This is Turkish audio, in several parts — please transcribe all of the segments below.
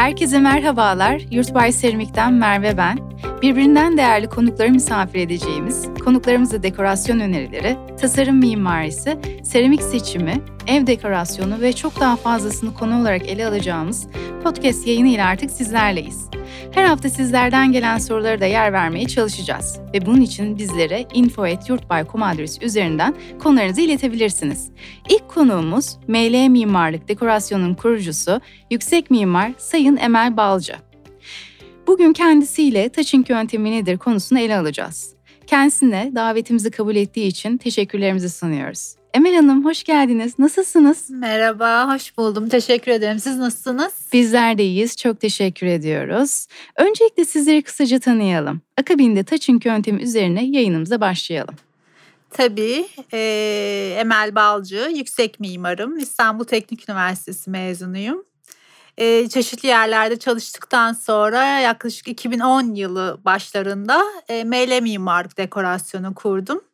Herkese merhabalar. Yurtbay Seramik'ten Merve ben. Birbirinden değerli konukları misafir edeceğimiz, konuklarımıza dekorasyon önerileri, tasarım mimarisi, seramik seçimi, ev dekorasyonu ve çok daha fazlasını konu olarak ele alacağımız podcast yayını ile artık sizlerleyiz. Her hafta sizlerden gelen sorulara da yer vermeye çalışacağız. Ve bunun için bizlere info.yurtbay.com adresi üzerinden konularınızı iletebilirsiniz. İlk konuğumuz ML Mimarlık Dekorasyonun kurucusu, yüksek mimar Sayın Emel Balcı. Bugün kendisiyle touching yöntemi nedir konusunu ele alacağız. Kendisine davetimizi kabul ettiği için teşekkürlerimizi sunuyoruz. Emel Hanım hoş geldiniz. Nasılsınız? Merhaba, hoş buldum. Teşekkür ederim. Siz nasılsınız? Bizler de iyiyiz. Çok teşekkür ediyoruz. Öncelikle sizleri kısaca tanıyalım. Akabinde touching yöntemi üzerine yayınımıza başlayalım. Tabii. E, Emel Balcı, yüksek mimarım. İstanbul Teknik Üniversitesi mezunuyum. E, çeşitli yerlerde çalıştıktan sonra yaklaşık 2010 yılı başlarında e, ML Mimarlık dekorasyonu kurdum.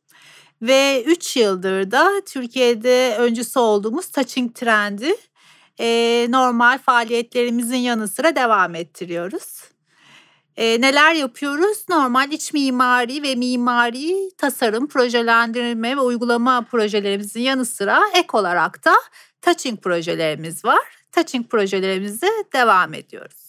Ve 3 yıldır da Türkiye'de öncüsü olduğumuz touching trendi e, normal faaliyetlerimizin yanı sıra devam ettiriyoruz. E, neler yapıyoruz? Normal iç mimari ve mimari tasarım, projelendirme ve uygulama projelerimizin yanı sıra ek olarak da touching projelerimiz var. Touching projelerimize devam ediyoruz.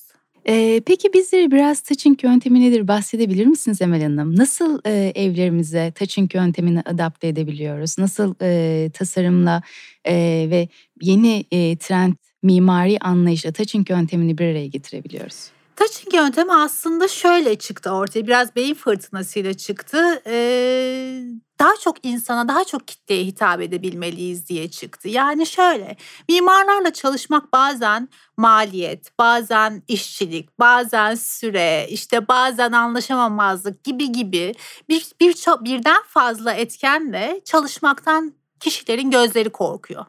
Ee, peki bizlere biraz touching yöntemi nedir bahsedebilir misiniz Emel Hanım? Nasıl e, evlerimize touching yöntemini adapte edebiliyoruz? Nasıl e, tasarımla e, ve yeni e, trend mimari anlayışla touching yöntemini bir araya getirebiliyoruz? Touching yöntemi aslında şöyle çıktı ortaya. Biraz beyin fırtınasıyla çıktı. Ee, daha çok insana, daha çok kitleye hitap edebilmeliyiz diye çıktı. Yani şöyle, mimarlarla çalışmak bazen maliyet, bazen işçilik, bazen süre, işte bazen anlaşamamazlık gibi gibi bir, bir birden fazla etkenle çalışmaktan kişilerin gözleri korkuyor.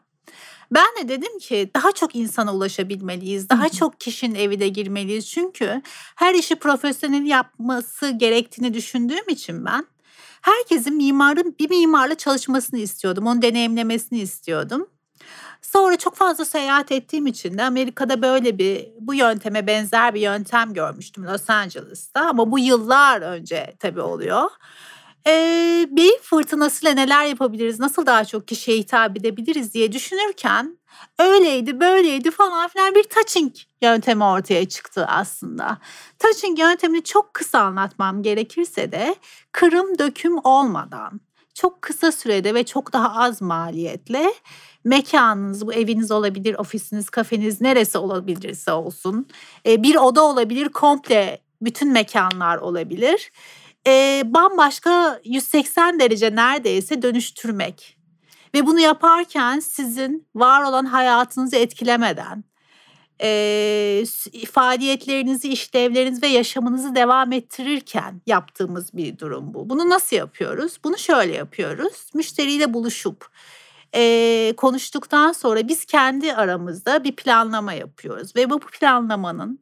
Ben de dedim ki daha çok insana ulaşabilmeliyiz. Daha çok kişinin evine girmeliyiz. Çünkü her işi profesyonel yapması gerektiğini düşündüğüm için ben herkesin mimarın bir mimarla çalışmasını istiyordum. Onu deneyimlemesini istiyordum. Sonra çok fazla seyahat ettiğim için de Amerika'da böyle bir bu yönteme benzer bir yöntem görmüştüm Los Angeles'ta ama bu yıllar önce tabii oluyor. Eee, beyin fırtınasıyla neler yapabiliriz, nasıl daha çok kişiye hitap edebiliriz diye düşünürken öyleydi, böyleydi falan filan bir touching yöntemi ortaya çıktı aslında. Touching yöntemini çok kısa anlatmam gerekirse de kırım döküm olmadan çok kısa sürede ve çok daha az maliyetle mekanınız, bu eviniz olabilir, ofisiniz, kafeniz neresi olabilirse olsun. Bir oda olabilir, komple bütün mekanlar olabilir e, bambaşka 180 derece neredeyse dönüştürmek. Ve bunu yaparken sizin var olan hayatınızı etkilemeden, e, faaliyetlerinizi, işlevlerinizi ve yaşamınızı devam ettirirken yaptığımız bir durum bu. Bunu nasıl yapıyoruz? Bunu şöyle yapıyoruz. Müşteriyle buluşup e, konuştuktan sonra biz kendi aramızda bir planlama yapıyoruz ve bu planlamanın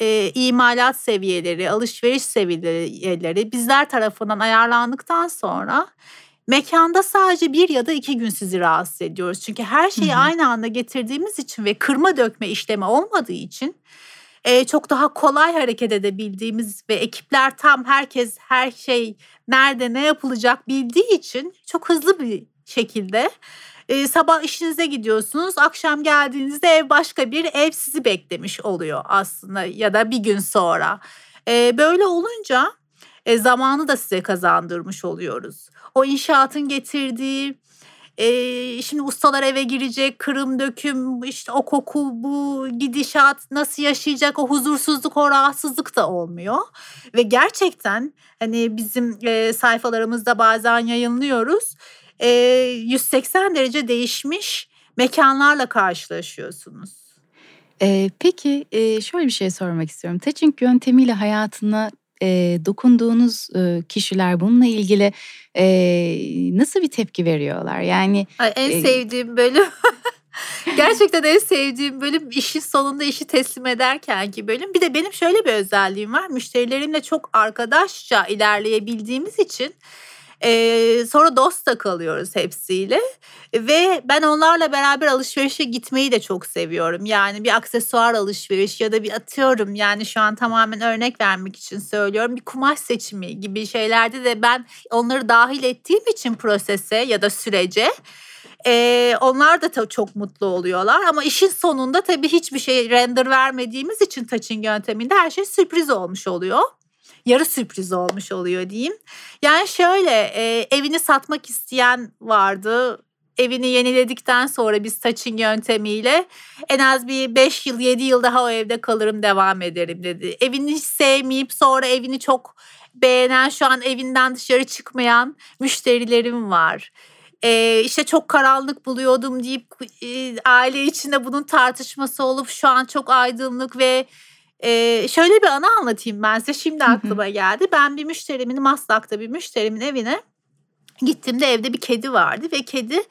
e, imalat seviyeleri, alışveriş seviyeleri bizler tarafından ayarlandıktan sonra mekanda sadece bir ya da iki gün sizi rahatsız ediyoruz. Çünkü her şeyi Hı-hı. aynı anda getirdiğimiz için ve kırma dökme işlemi olmadığı için e, çok daha kolay hareket edebildiğimiz ve ekipler tam herkes her şey nerede ne yapılacak bildiği için çok hızlı bir şekilde e, sabah işinize gidiyorsunuz. Akşam geldiğinizde ev başka bir ev sizi beklemiş oluyor aslında ya da bir gün sonra. E, böyle olunca e, zamanı da size kazandırmış oluyoruz. O inşaatın getirdiği e, şimdi ustalar eve girecek, kırım döküm, işte o koku, bu gidişat nasıl yaşayacak, o huzursuzluk, o rahatsızlık da olmuyor. Ve gerçekten hani bizim e, sayfalarımızda bazen yayınlıyoruz e, 180 derece değişmiş mekanlarla karşılaşıyorsunuz. Ee, peki e, şöyle bir şey sormak istiyorum. Touching yöntemiyle hayatına e, dokunduğunuz e, kişiler bununla ilgili e, nasıl bir tepki veriyorlar? Yani Ay, en e, sevdiğim bölüm Gerçekten en sevdiğim bölüm işin sonunda işi teslim ederken ki bölüm. Bir de benim şöyle bir özelliğim var. Müşterilerimle çok arkadaşça ilerleyebildiğimiz için Ee, sonra dost da kalıyoruz hepsiyle. Ve ben onlarla beraber alışverişe gitmeyi de çok seviyorum. Yani bir aksesuar alışveriş ya da bir atıyorum yani şu an tamamen örnek vermek için söylüyorum. Bir kumaş seçimi gibi şeylerde de ben onları dahil ettiğim için prosese ya da sürece ee, onlar da çok mutlu oluyorlar ama işin sonunda tabii hiçbir şey render vermediğimiz için touching yönteminde her şey sürpriz olmuş oluyor yarı sürpriz olmuş oluyor diyeyim. Yani şöyle e, evini satmak isteyen vardı. Evini yeniledikten sonra biz touching yöntemiyle en az bir 5 yıl 7 yıl daha o evde kalırım devam ederim dedi. Evini hiç sevmeyip sonra evini çok beğenen şu an evinden dışarı çıkmayan müşterilerim var. Ee, işte çok karanlık buluyordum deyip e, aile içinde bunun tartışması olup şu an çok aydınlık ve ee, şöyle bir anı anlatayım ben size şimdi aklıma geldi. Ben bir müşterimin Maslak'ta bir müşterimin evine gittiğimde evde bir kedi vardı ve kedi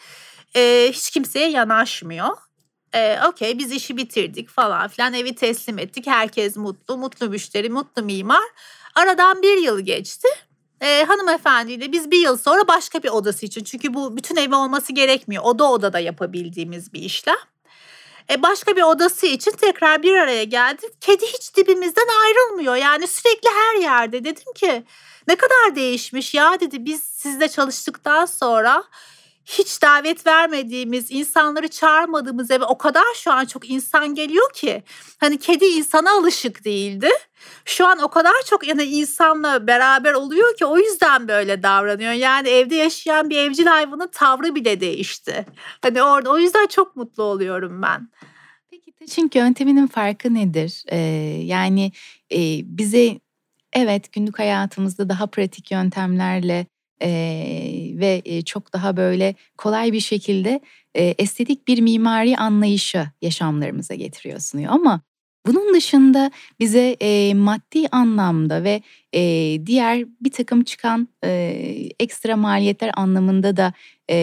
e, hiç kimseye yanaşmıyor. E, Okey biz işi bitirdik falan filan evi teslim ettik. Herkes mutlu, mutlu müşteri, mutlu mimar. Aradan bir yıl geçti. E, hanımefendiyle biz bir yıl sonra başka bir odası için çünkü bu bütün evi olması gerekmiyor. Oda odada yapabildiğimiz bir işlem. E başka bir odası için tekrar bir araya geldik. Kedi hiç dibimizden ayrılmıyor. Yani sürekli her yerde. Dedim ki ne kadar değişmiş ya dedi. Biz sizle çalıştıktan sonra hiç davet vermediğimiz, insanları çağırmadığımız eve o kadar şu an çok insan geliyor ki. Hani kedi insana alışık değildi. Şu an o kadar çok yani insanla beraber oluyor ki o yüzden böyle davranıyor. Yani evde yaşayan bir evcil hayvanın tavrı bile değişti. Hani orada o yüzden çok mutlu oluyorum ben. Peki taşink yönteminin farkı nedir? Ee, yani e, bize evet günlük hayatımızda daha pratik yöntemlerle e, ve çok daha böyle kolay bir şekilde e, estetik bir mimari anlayışı yaşamlarımıza getiriyor sunuyor. Ama bunun dışında bize e, maddi anlamda ve e, diğer bir takım çıkan e, ekstra maliyetler anlamında da e,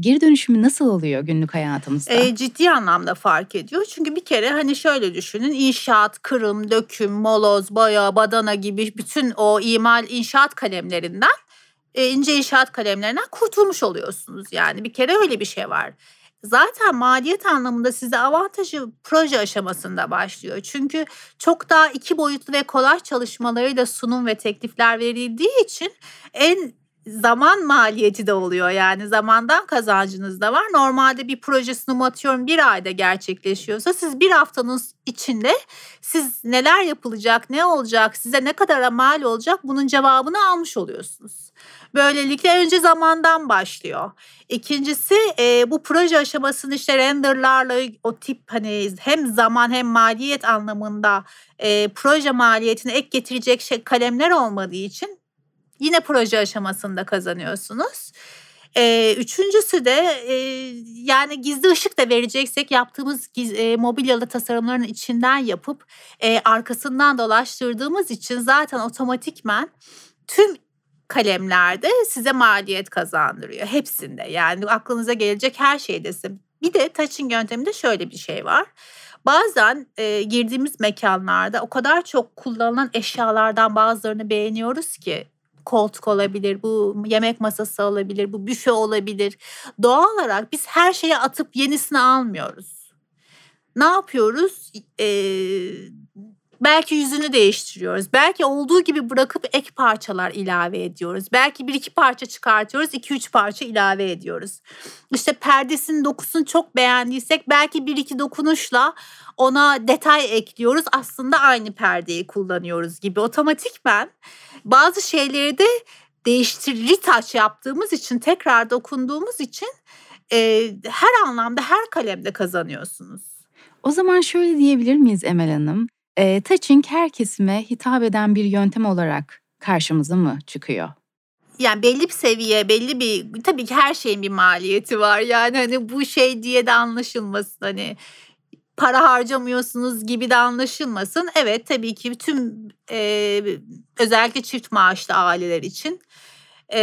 geri dönüşümü nasıl oluyor günlük hayatımızda? E, ciddi anlamda fark ediyor. Çünkü bir kere hani şöyle düşünün inşaat, kırım, döküm, moloz, boya, badana gibi bütün o imal inşaat kalemlerinden e, ince inşaat kalemlerinden kurtulmuş oluyorsunuz. Yani bir kere öyle bir şey var. Zaten maliyet anlamında size avantajı proje aşamasında başlıyor. Çünkü çok daha iki boyutlu ve kolay çalışmalarıyla sunum ve teklifler verildiği için en zaman maliyeti de oluyor yani zamandan kazancınız da var. Normalde bir proje sunumu atıyorum bir ayda gerçekleşiyorsa siz bir haftanın içinde siz neler yapılacak, ne olacak, size ne kadar mal olacak bunun cevabını almış oluyorsunuz. Böylelikle önce zamandan başlıyor. İkincisi e, bu proje aşamasını işte renderlarla o tip hani hem zaman hem maliyet anlamında e, proje maliyetine ek getirecek şey kalemler olmadığı için yine proje aşamasında kazanıyorsunuz. Ee, üçüncüsü de e, yani gizli ışık da vereceksek yaptığımız giz, e, mobilyalı tasarımların içinden yapıp e, arkasından dolaştırdığımız için zaten otomatikmen tüm kalemlerde size maliyet kazandırıyor. Hepsinde yani aklınıza gelecek her şeydesin. Bir de touching yönteminde şöyle bir şey var. Bazen e, girdiğimiz mekanlarda o kadar çok kullanılan eşyalardan bazılarını beğeniyoruz ki koltuk olabilir, bu yemek masası olabilir, bu büfe olabilir. Doğal olarak biz her şeye atıp yenisini almıyoruz. Ne yapıyoruz? Ee, Belki yüzünü değiştiriyoruz. Belki olduğu gibi bırakıp ek parçalar ilave ediyoruz. Belki bir iki parça çıkartıyoruz, iki üç parça ilave ediyoruz. İşte perdesinin dokusunu çok beğendiysek belki bir iki dokunuşla ona detay ekliyoruz. Aslında aynı perdeyi kullanıyoruz gibi. Otomatikmen bazı şeyleri de değiştir, retouch yaptığımız için, tekrar dokunduğumuz için e, her anlamda her kalemde kazanıyorsunuz. O zaman şöyle diyebilir miyiz Emel Hanım? E, touching her kesime hitap eden bir yöntem olarak karşımıza mı çıkıyor? Yani belli bir seviye, belli bir tabii ki her şeyin bir maliyeti var. Yani hani bu şey diye de anlaşılmasın hani para harcamıyorsunuz gibi de anlaşılmasın. Evet tabii ki tüm e, özellikle çift maaşlı aileler için e,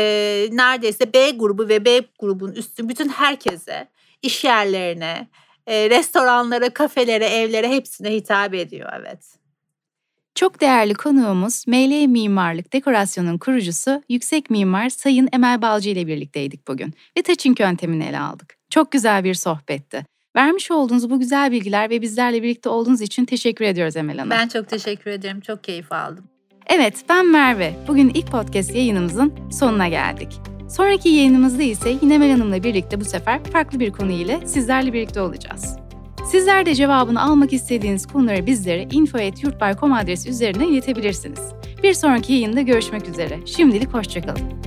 neredeyse B grubu ve B grubun üstü bütün herkese, iş yerlerine, e, restoranlara, kafelere, evlere hepsine hitap ediyor evet. Çok değerli konuğumuz ML Mimarlık Dekorasyon'un kurucusu Yüksek Mimar Sayın Emel Balcı ile birlikteydik bugün ve touching yöntemini ele aldık. Çok güzel bir sohbetti. Vermiş olduğunuz bu güzel bilgiler ve bizlerle birlikte olduğunuz için teşekkür ediyoruz Emel Hanım. Ben çok teşekkür ederim. Çok keyif aldım. Evet, ben Merve. Bugün ilk podcast yayınımızın sonuna geldik. Sonraki yayınımızda ise yine Emel Hanım'la birlikte bu sefer farklı bir konu ile sizlerle birlikte olacağız. Sizler de cevabını almak istediğiniz konuları bizlere info.yurtbar.com adresi üzerinden iletebilirsiniz. Bir sonraki yayında görüşmek üzere. Şimdilik hoşçakalın.